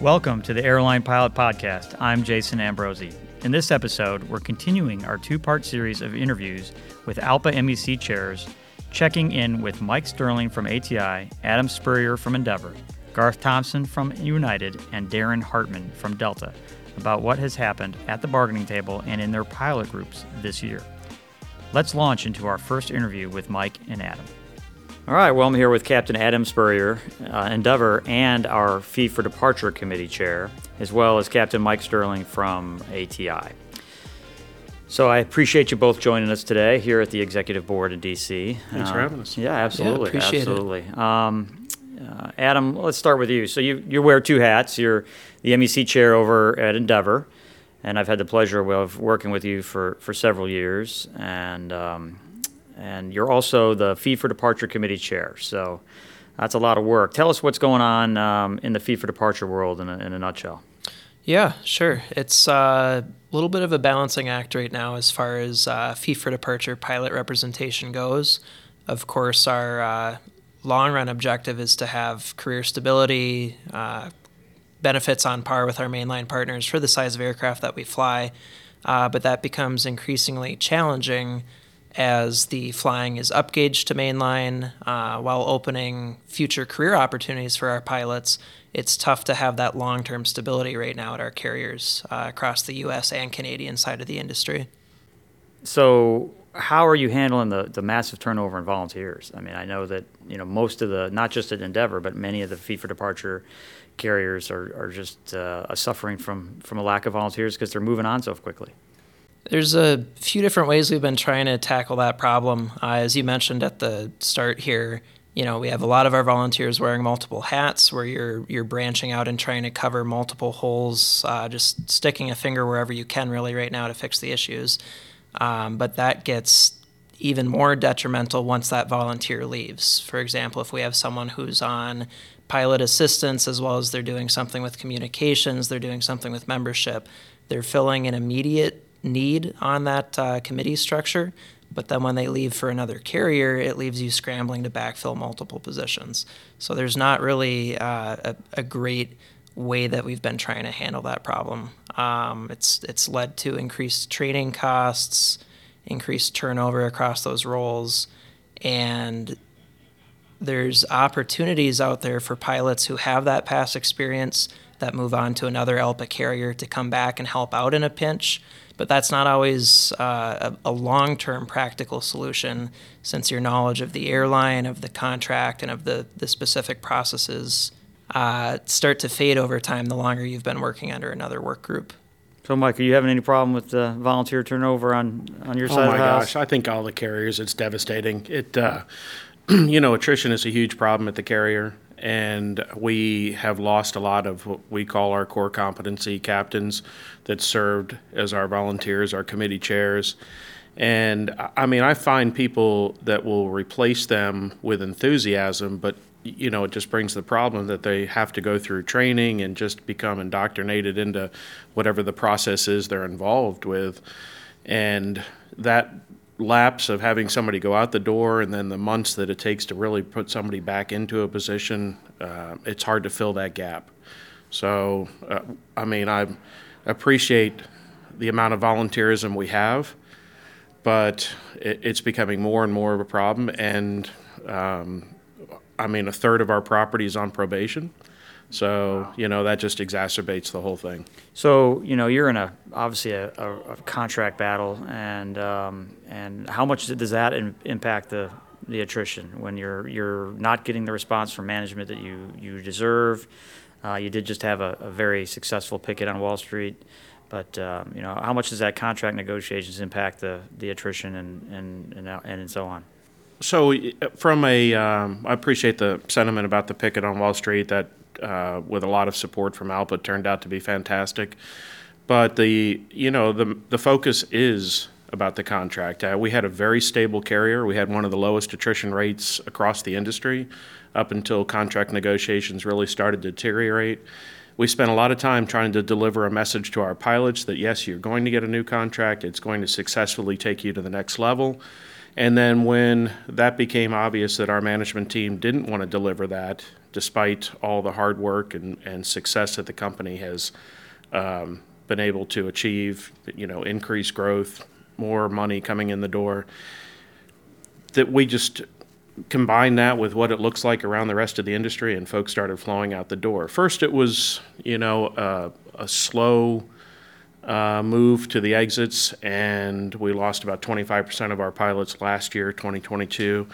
Welcome to the Airline Pilot Podcast. I'm Jason Ambrosi. In this episode, we're continuing our two part series of interviews with ALPA MEC chairs, checking in with Mike Sterling from ATI, Adam Spurrier from Endeavor, Garth Thompson from United, and Darren Hartmann from Delta about what has happened at the bargaining table and in their pilot groups this year. Let's launch into our first interview with Mike and Adam. All right, well, I'm here with Captain Adam Spurrier, uh, Endeavor, and our Fee for Departure Committee Chair, as well as Captain Mike Sterling from ATI. So I appreciate you both joining us today here at the Executive Board in DC. Thanks for having us. Yeah, absolutely, appreciate it. absolutely. Um, uh, Adam, let's start with you. So you you wear two hats. You're the MEC chair over at Endeavor, and I've had the pleasure of working with you for, for several years. And um, and you're also the Fee for Departure Committee chair. So that's a lot of work. Tell us what's going on um, in the Fee for Departure world in a, in a nutshell. Yeah, sure. It's uh, a little bit of a balancing act right now as far as uh, fee for departure pilot representation goes. Of course, our uh, long run objective is to have career stability, uh, benefits on par with our mainline partners for the size of aircraft that we fly. Uh, but that becomes increasingly challenging as the flying is upgauged to mainline uh, while opening future career opportunities for our pilots. It's tough to have that long term stability right now at our carriers uh, across the US and Canadian side of the industry. So how are you handling the, the massive turnover in volunteers? I mean, I know that you know most of the not just at Endeavor, but many of the fee for departure carriers are, are just uh, suffering from from a lack of volunteers because they're moving on so quickly. There's a few different ways we've been trying to tackle that problem. Uh, as you mentioned at the start here, you know, we have a lot of our volunteers wearing multiple hats where you're you're branching out and trying to cover multiple holes, uh, just sticking a finger wherever you can really right now to fix the issues. Um, but that gets even more detrimental once that volunteer leaves. For example, if we have someone who's on pilot assistance as well as they're doing something with communications, they're doing something with membership, they're filling an immediate need on that uh, committee structure. But then when they leave for another carrier, it leaves you scrambling to backfill multiple positions. So there's not really uh, a, a great way that we've been trying to handle that problem. Um, it's it's led to increased training costs, increased turnover across those roles, and there's opportunities out there for pilots who have that past experience that move on to another ALPA carrier to come back and help out in a pinch. But that's not always uh, a, a long term practical solution since your knowledge of the airline, of the contract, and of the, the specific processes uh, start to fade over time the longer you've been working under another work group. So, Mike, are you having any problem with uh, volunteer turnover on, on your Oh side of my the house? gosh, I think all the carriers, it's devastating. It, uh, you know, attrition is a huge problem at the carrier, and we have lost a lot of what we call our core competency captains that served as our volunteers, our committee chairs. And I- mean, I find people that will replace them with enthusiasm, but you know, it just brings the problem that they have to go through training and just become indoctrinated into whatever the process is they're involved with. And that lapse of having somebody go out the door and then the months that it takes to really put somebody back into a position, uh, it's hard to fill that gap. So, uh, I mean, I appreciate the amount of volunteerism we have, but it, it's becoming more and more of a problem. And um, I mean, a third of our property is on probation. So, you know, that just exacerbates the whole thing. So you know you're in a obviously a, a, a contract battle, and um, and how much does that in, impact the the attrition when you're you're not getting the response from management that you you deserve? Uh, you did just have a, a very successful picket on Wall Street, but um, you know how much does that contract negotiations impact the the attrition and and and, and so on? So, from a, um, I appreciate the sentiment about the picket on Wall Street. That, uh, with a lot of support from Alpa, turned out to be fantastic. But the, you know, the the focus is about the contract. Uh, we had a very stable carrier. We had one of the lowest attrition rates across the industry, up until contract negotiations really started to deteriorate. We spent a lot of time trying to deliver a message to our pilots that yes, you're going to get a new contract. It's going to successfully take you to the next level. And then when that became obvious that our management team didn't want to deliver that, despite all the hard work and, and success that the company has um, been able to achieve, you know, increased growth, more money coming in the door, that we just combine that with what it looks like around the rest of the industry, and folks started flowing out the door. First, it was, you know, uh, a slow uh, move to the exits, and we lost about 25% of our pilots last year, 2022,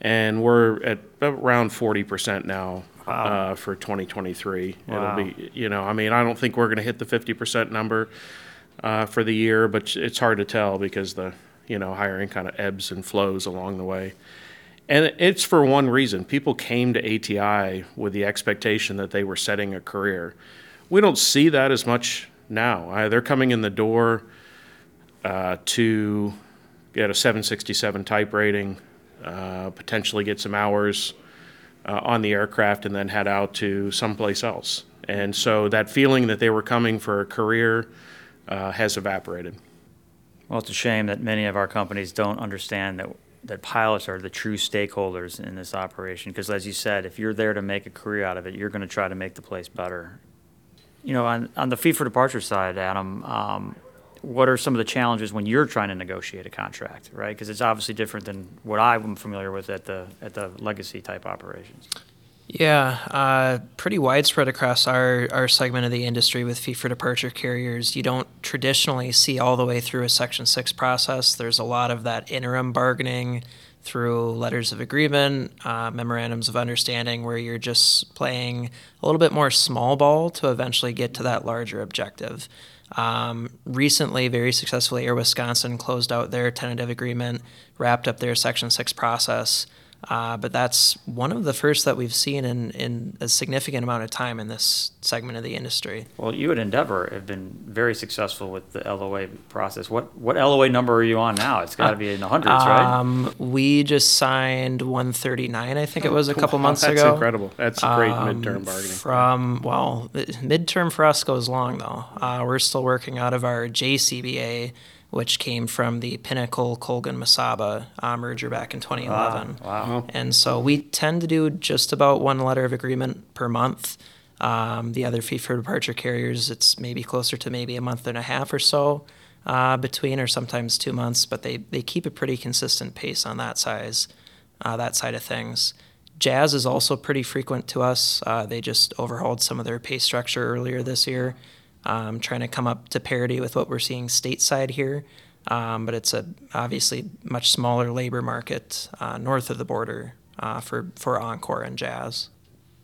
and we're at around 40% now uh, for 2023. Wow. It'll be, you know, I mean, I don't think we're going to hit the 50% number uh, for the year, but it's hard to tell because the, you know, hiring kind of ebbs and flows along the way. And it's for one reason. People came to ATI with the expectation that they were setting a career. We don't see that as much now. Uh, they're coming in the door uh, to get a 767 type rating, uh, potentially get some hours uh, on the aircraft, and then head out to someplace else. And so that feeling that they were coming for a career uh, has evaporated. Well, it's a shame that many of our companies don't understand that that pilots are the true stakeholders in this operation. Because as you said, if you're there to make a career out of it, you're going to try to make the place better. You know, on on the fee for departure side, Adam, um, what are some of the challenges when you're trying to negotiate a contract, right? Because it's obviously different than what I'm familiar with at the at the legacy type operations. Yeah, uh, pretty widespread across our, our segment of the industry with fee for departure carriers. You don't traditionally see all the way through a Section 6 process. There's a lot of that interim bargaining through letters of agreement, uh, memorandums of understanding, where you're just playing a little bit more small ball to eventually get to that larger objective. Um, recently, very successfully, Air Wisconsin closed out their tentative agreement, wrapped up their Section 6 process. Uh, but that's one of the first that we've seen in, in a significant amount of time in this segment of the industry. Well, you at Endeavor have been very successful with the LOA process. What what LOA number are you on now? It's got to be in the hundreds, right? Um, we just signed 139, I think it was a couple Wow, months that's ago. That's incredible. That's a great Um, midterm bargaining. From well, midterm for us goes long though. Uh, we're still working out of our JCBA, which came from the Pinnacle Colgan Mesaba uh, merger back in 2011. Wow. And so we tend to do just about one letter of agreement per month. Um, the other fee for departure carriers, it's maybe closer to maybe a month and a half or so uh, between, or sometimes two months. But they, they keep a pretty consistent pace on that size, uh, that side of things. Jazz is also pretty frequent to us. Uh, they just overhauled some of their pay structure earlier this year, um, trying to come up to parity with what we're seeing stateside here. Um, but it's a obviously much smaller labor market uh, north of the border uh, for for Encore and Jazz.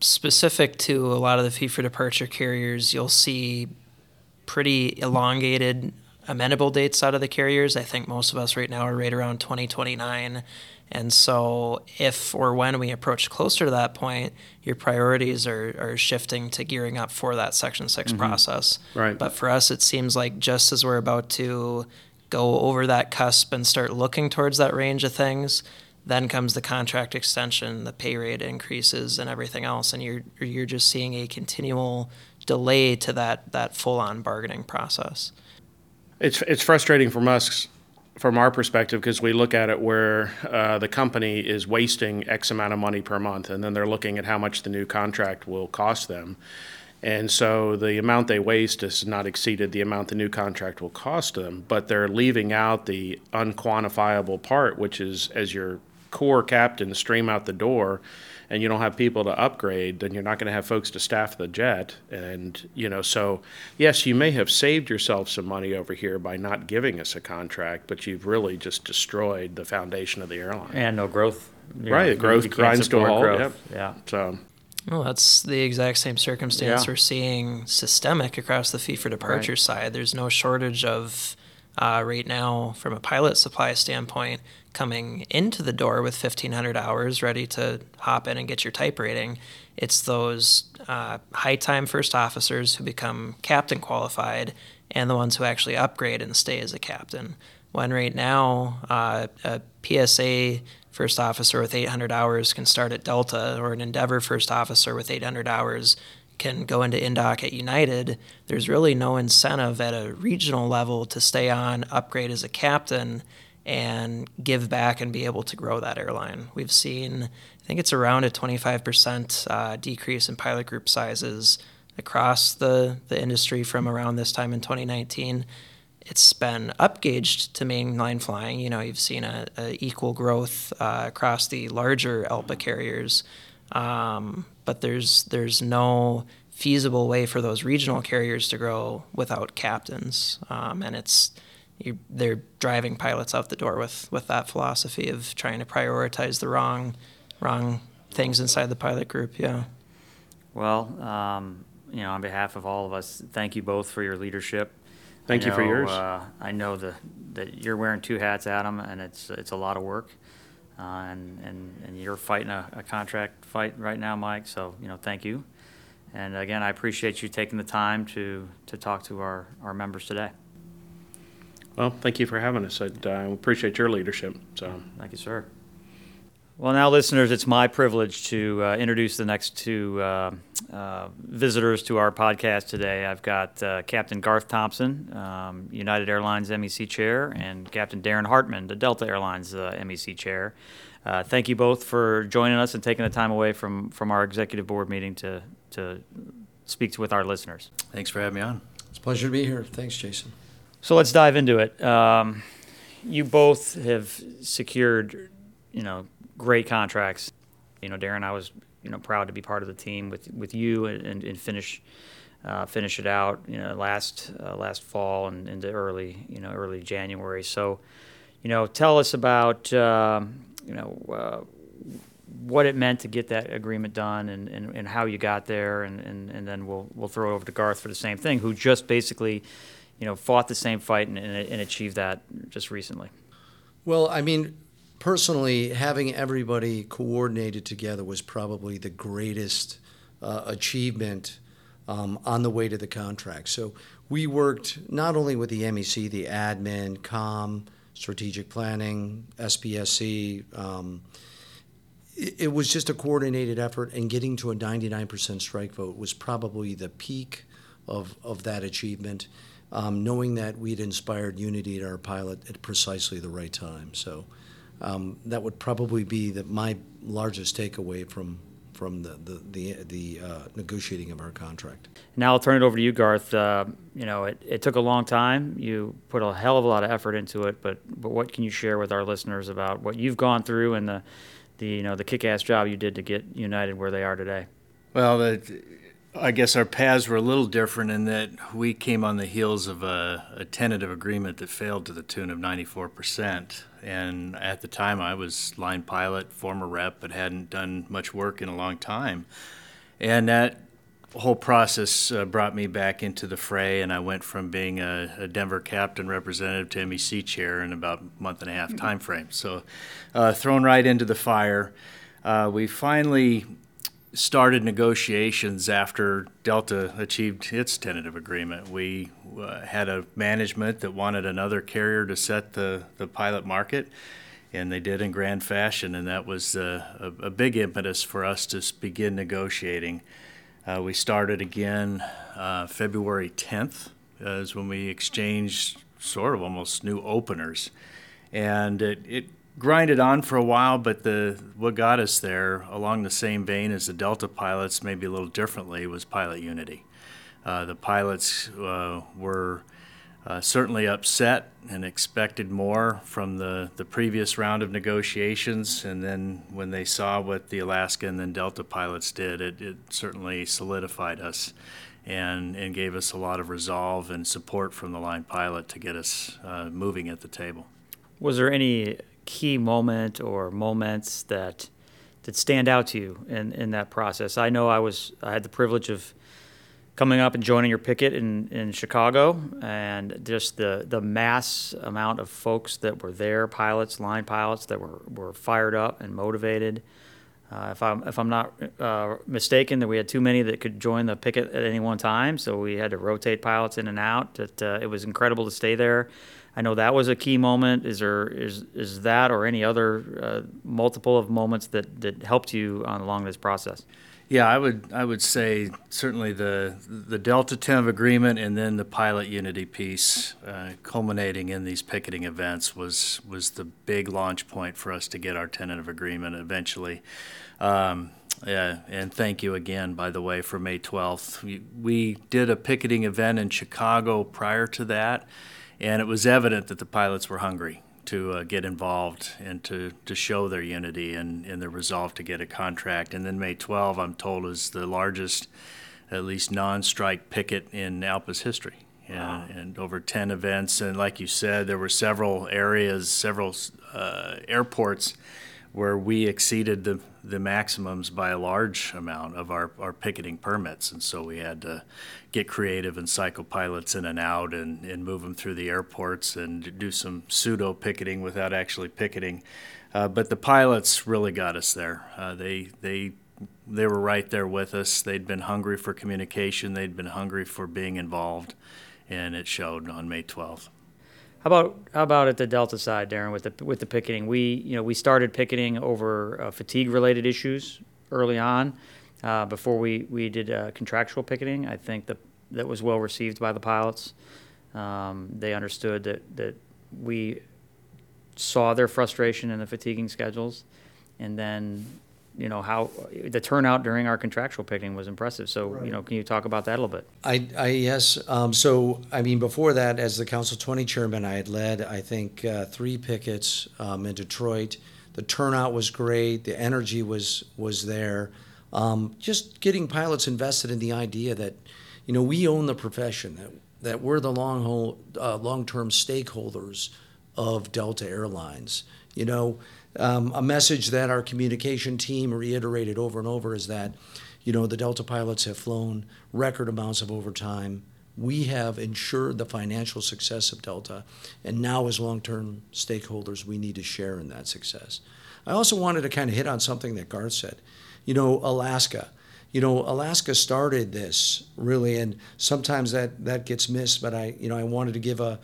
Specific to a lot of the fee for departure carriers, you'll see pretty elongated amenable dates out of the carriers. I think most of us right now are right around 2029. And so, if or when we approach closer to that point, your priorities are, are shifting to gearing up for that Section 6 mm-hmm. process. Right. But for us, it seems like just as we're about to go over that cusp and start looking towards that range of things, then comes the contract extension, the pay rate increases, and everything else, and you're you're just seeing a continual delay to that that full on bargaining process. It's it's frustrating from us, from our perspective, because we look at it where uh, the company is wasting X amount of money per month, and then they're looking at how much the new contract will cost them. And so the amount they waste has not exceeded the amount the new contract will cost them, but they're leaving out the unquantifiable part, which is as your core captains stream out the door and you don't have people to upgrade, then you're not going to have folks to staff the jet. And, you know, so yes, you may have saved yourself some money over here by not giving us a contract, but you've really just destroyed the foundation of the airline. And no growth. You Right, you- growth you can't grinds to a halt, growth. yep. Yeah. So, Well, that's the exact same circumstance Yeah. we're seeing systemic across the fee for departure side. There's no shortage of uh, right now, from a pilot supply standpoint, coming into the door with 1,500 hours ready to hop in and get your type rating. It's those uh, high time first officers who become captain qualified and the ones who actually upgrade and stay as a captain. When right now, uh, a PSA first officer with 800 hours can start at Delta, or an Endeavor first officer with 800 hours can go into Indoc at United, there's really no incentive at a regional level to stay on, upgrade as a captain, and give back and be able to grow that airline. We've seen, I think it's around a 25% uh, decrease in pilot group sizes across the, the industry from around this time in 2019. It's been upgauged to mainline flying. You know, you've seen a, a equal growth uh, across the larger ALPA carriers, um, but there's there's no feasible way for those regional carriers to grow without captains, um, and it's you, they're driving pilots out the door with with that philosophy of trying to prioritize the wrong wrong things inside the pilot group. Yeah. Well, um, you know, on behalf of all of us, thank you both for your leadership. Thank I you for yours. Uh, I know the, that you're wearing two hats, Adam, and it's it's a lot of work, uh, and, and and you're fighting a, a contract fight right now, Mike. So you know, thank you. And again, I appreciate you taking the time to to talk to our our members today. Well, thank you for having us. I uh, appreciate your leadership. So, Thank you, sir. Well, now, listeners, it's my privilege to uh, introduce the next two uh, uh, visitors to our podcast today. I've got uh, Captain Garth Thompson, um, United Airlines MEC Chair, and Captain Darren Hartmann, the Delta Airlines uh, MEC Chair. Uh, thank you both for joining us and taking the time away from, from our executive board meeting to, to speak with our listeners. Thanks for having me on. It's a pleasure to be here. Thanks, Jason. So let's dive into it. Um, you both have secured, you know, great contracts. You know, Darren, I was, you know, proud to be part of the team with with you and, and finish uh, finish it out. You know, last uh, last fall and into early, you know, early January. So, you know, tell us about, um, you know. Uh, what it meant to get that agreement done and, and, and how you got there and, and, and then we'll we'll throw it over to Garth for the same thing, who just basically you know, fought the same fight and, and, achieved that just recently? Well, I mean, personally, having everybody coordinated together was probably the greatest uh, achievement um, on the way to the contract. So we worked not only with the MEC, the admin, COM, strategic planning, SPSC. Um, it, it was just a coordinated effort, and getting to a 99% strike vote was probably the peak of, of that achievement um, knowing that we'd inspired unity at our pilot at precisely the right time. So um, that would probably be the, my largest takeaway from from the the the, the uh, negotiating of our contract. Now I'll turn it over to you, Garth. Uh, you know, it, it took a long time. You put a hell of a lot of effort into it, but but what can you share with our listeners about what you've gone through and the the you know the kick-ass job you did to get United where they are today? Well, the, I guess our paths were a little different in that we came on the heels of a, a, tentative agreement that failed to the tune of 94%. And at the time, I was line pilot, former rep, but hadn't done much work in a long time. And that whole process uh, brought me back into the fray, and I went from being a, a, Denver captain representative to MEC chair in about a month and a half time frame. So, uh, thrown right into the fire. Uh, we finally started negotiations after Delta achieved its tentative agreement. We uh, had a management that wanted another carrier to set the, the pilot market, and they did in grand fashion, and that was uh, a, a, big impetus for us to begin negotiating. Uh, we started again uh, February 10th, is when we exchanged sort of almost new openers. And it, it grinded on for a while, but the what got us there, along the same vein as the Delta pilots, maybe a little differently, was pilot unity. Uh, the pilots uh, were uh, certainly upset and expected more from the, the previous round of negotiations. And then when they saw what the Alaska and then Delta pilots did, it, it certainly solidified us and, and gave us a lot of resolve and support from the line pilot to get us uh, moving at the table. Was there any key moment or moments that that stand out to you in, in that process? I know I was I had the privilege of coming up and joining your picket in, in Chicago and just the, the mass amount of folks that were there, pilots, line pilots that were, were fired up and motivated. Uh, if I'm if I'm not uh, mistaken, that we had too many that could join the picket at any one time, so we had to rotate pilots in and out. That uh, it was incredible to stay there I know that was a key moment. Is there is is that or any other uh, multiple of moments that that helped you on, along this process? Yeah, I would I would say certainly the the Delta TENV agreement and then the pilot unity piece, uh, culminating in these picketing events, was was the big launch point for us to get our tentative agreement eventually. Um, yeah, and thank you again, by the way, for May 12th. We, we did a picketing event in Chicago prior to that, and it was evident that the pilots were hungry to uh, get involved and to, to show their unity and, and their resolve to get a contract. And then May 12, I'm told, is the largest, at least non strike picket in ALPA's history. Wow. And, and, over 10 events. And like you said, there were several areas, several uh, airports where we exceeded the, the maximums by a large amount of our, our picketing permits. And so we had to get creative and cycle pilots in and out and, and move them through the airports and do some pseudo picketing without actually picketing. Uh, but the pilots really got us there. Uh, they, they, they were right there with us. They'd been hungry for communication, they'd been hungry for being involved, and it showed on May 12th. How about how about at the Delta side, Darren, with the with the picketing? We you know we started picketing over uh, fatigue related issues early on, uh, before we we did uh, contractual picketing. I think that that was well received by the pilots. Um, they understood that that we saw their frustration in the fatiguing schedules, and then you know how the turnout during our contractual picking was impressive. So right. you know, can you talk about that a little bit? I, I yes. Um, so I mean, before that, as the Council 20 chairman, I had led I think uh, three pickets um, in Detroit. The turnout was great. The energy was was there. Um, just getting pilots invested in the idea that you know we own the profession that that we're the long uh, long term stakeholders of Delta Airlines. You know um, a message that our communication team reiterated over and over is that, you know, the Delta pilots have flown record amounts of overtime. We have ensured the financial success of Delta, and now, as long term stakeholders, we need to share in that success. I also wanted to kind of hit on something that Garth said. You know, Alaska. You know, Alaska started this really, and sometimes that, that gets missed, but I, you know, I wanted to give a,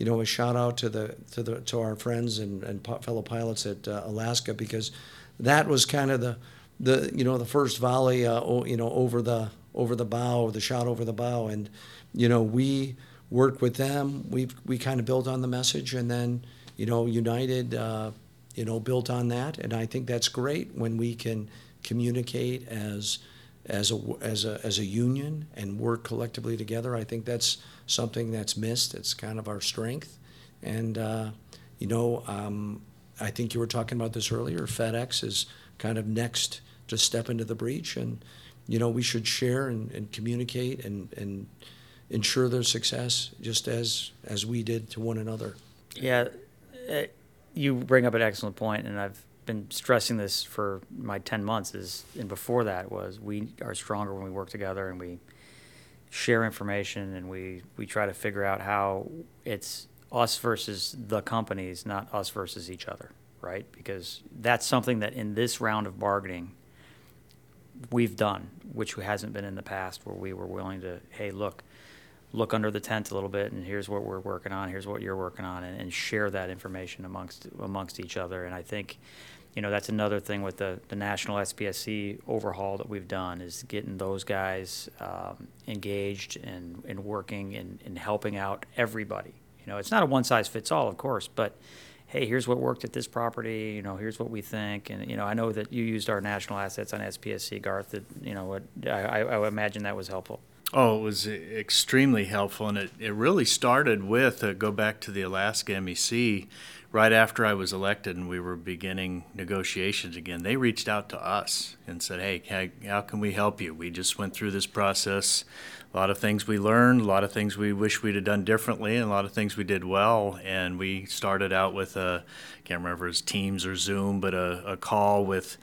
you know, a shout out to the to the to our friends and, and fellow pilots at uh, Alaska because that was kind of the the you know the first volley uh, you know over the over the bow, the shot over the bow, and you know we worked with them. We we kind of built on the message, and then you know United uh, you know built on that, and I think that's great when we can communicate as as a as a as a union and work collectively together. I think that's something that's missed. It's kind of our strength. And, uh, you know, um, I think you were talking about this earlier. FedEx is kind of next to step into the breach. And, you know, we should share and, and communicate and, and ensure their success just as, as we did to one another. Yeah. Uh, you bring up an excellent point, and I've been stressing this for my 10 months is and before that was we are stronger when we work together and we share information and we, we try to figure out how it's us versus the companies, not us versus each other, right? Because that's something that in this round of bargaining we've done, which hasn't been in the past, where we were willing to, hey, look, look under the tent a little bit, and here's what we're working on, here's what you're working on, and, and share that information amongst amongst each other. And I think you know, that's another thing with the, the national SPSC overhaul that we've done is getting those guys um, engaged and, and working and, and helping out everybody. You know, it's not a one size fits all, of course, but hey, here's what worked at this property. You know, here's what we think. And you know, I know that you used our national assets on SPSC, Garth. That you know, what I, I imagine that was helpful. Oh, it was extremely helpful, and it, it really started with uh, go back to the Alaska MEC right after I was elected and we were beginning negotiations again, they reached out to us and said, hey, how can we help you? We just went through this process. A lot of things we learned, a lot of things we wish we'd have done differently, and a lot of things we did well. And we started out with a, I can't remember if it was Teams or Zoom, but a, a call with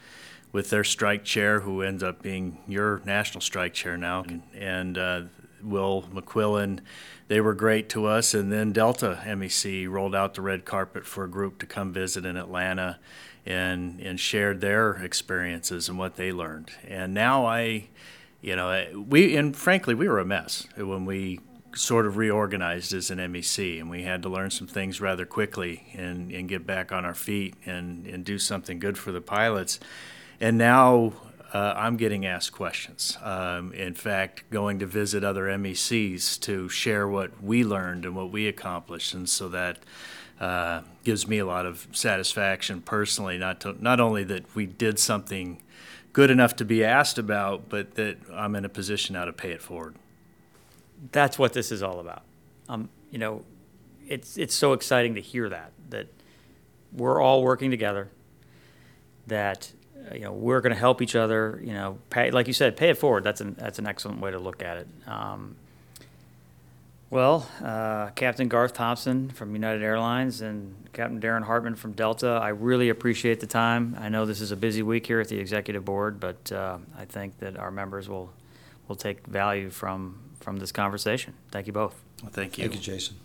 with their strike chair, who ends up being your national strike chair now, and, and uh, Will McQuillan they were great to us. And then Delta MEC rolled out the red carpet for a group to come visit in Atlanta and, and shared their experiences and what they learned. And now I, you know, we, and frankly, we were a mess when we sort of reorganized as an MEC, and we had to learn some things rather quickly and, and get back on our feet and, and do something good for the pilots. And now uh, I'm getting asked questions. Um, in fact, going to visit other MECs to share what we learned and what we accomplished, and so that uh, gives me a lot of satisfaction personally. Not to, not only that we did something good enough to be asked about, but that I'm in a position now to pay it forward. That's what this is all about. Um, you know, it's it's so exciting to hear that that we're all working together. That you know we're going to help each other. You know, pay, like you said, pay it forward. That's an that's an excellent way to look at it. Um, well, uh, Captain Garth Thompson from United Airlines and Captain Darren Hartmann from Delta, I really appreciate the time. I know this is a busy week here at the executive board, but uh, I think that our members will will take value from from this conversation. Thank you both. Well, thank you. Thank you, Jason.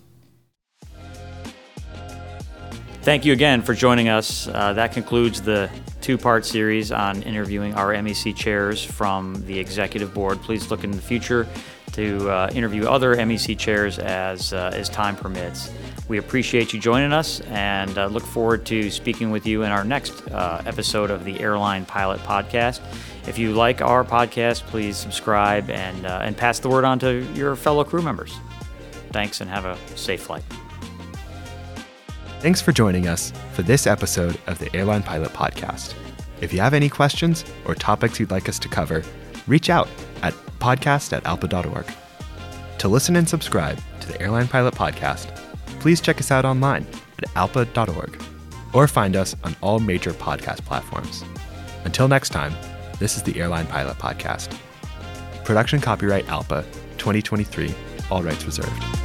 Thank you again for joining us. Uh, that concludes the two part series on interviewing our MEC chairs from the executive board. Please look in the future to uh, interview other MEC chairs as, uh, as time permits. We appreciate you joining us and uh, look forward to speaking with you in our next uh, episode of the Airline Pilot Podcast. If you like our podcast, please subscribe and, uh, and pass the word on to your fellow crew members. Thanks and have a safe flight. Thanks for joining us for this episode of the Airline Pilot Podcast. If you have any questions or topics you'd like us to cover, reach out at podcast at alpa.org. To listen and subscribe to the Airline Pilot Podcast, please check us out online at alpa.org or find us on all major podcast platforms. Until next time, this is the Airline Pilot Podcast. Production copyright ALPA 2023, all rights reserved.